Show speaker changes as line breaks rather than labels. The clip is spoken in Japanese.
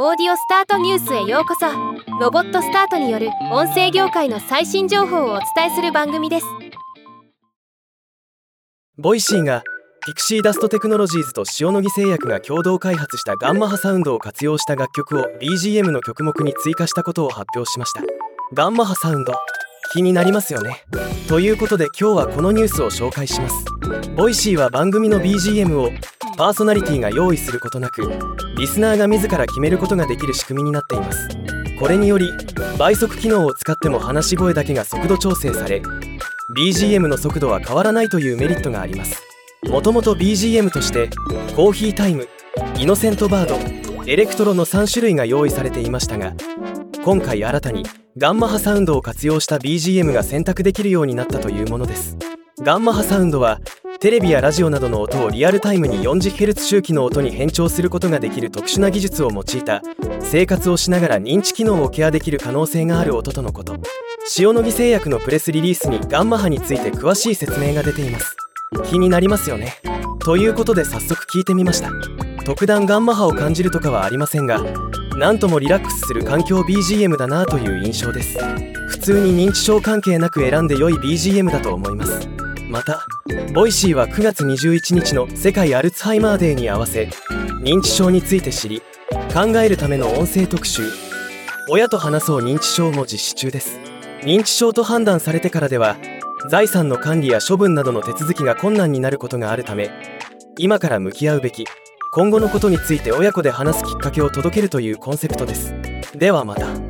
オーディオスタートニュースへようこそ。ロボットスタートによる音声業界の最新情報をお伝えする番組です。
Voicyがピクシーダストテクノロジーズと塩野義製薬が共同開発したガンマ波サウンドを活用した楽曲を BGM の曲目に追加したことを発表しました。ガンマ波サウンド気になりますよね。ということで今日はこのニュースを紹介します。ボイシーは番組の BGM をパーソナリティが用意することなくリスナーが自ら決めることができる仕組みになっています。これにより倍速機能を使っても話し声だけが速度調整され BGM の速度は変わらないというメリットがあります。もともと BGM としてコーヒータイムイノセントバードエレクトロの3種類が用意されていましたが今回新たにガンマ波サウンドを活用した BGM が選択できるようになったというものです。ガンマ波サウンドはテレビやラジオなどの音をリアルタイムに 40Hz 周期の音に変調することができる特殊な技術を用いた生活をしながら認知機能をケアできる可能性がある音とのこと。塩野義製薬のプレスリリースにガンマ波について詳しい説明が出ています。気になりますよね。ということで早速聞いてみました。特段ガンマ波を感じるとかはありませんがなんともリラックスする環境 BGM だなという印象です。普通に認知症関係なく選んで良い BGM だと思います。またボイシーは9月21日の世界アルツハイマーデーに合わせ認知症について知り考えるための音声特集親と話そう認知症も実施中です。認知症と判断されてからでは財産の管理や処分などの手続きが困難になることがあるため今から向き合うべき今後のことについて親子で話すきっかけを届けるというコンセプトです。ではまた。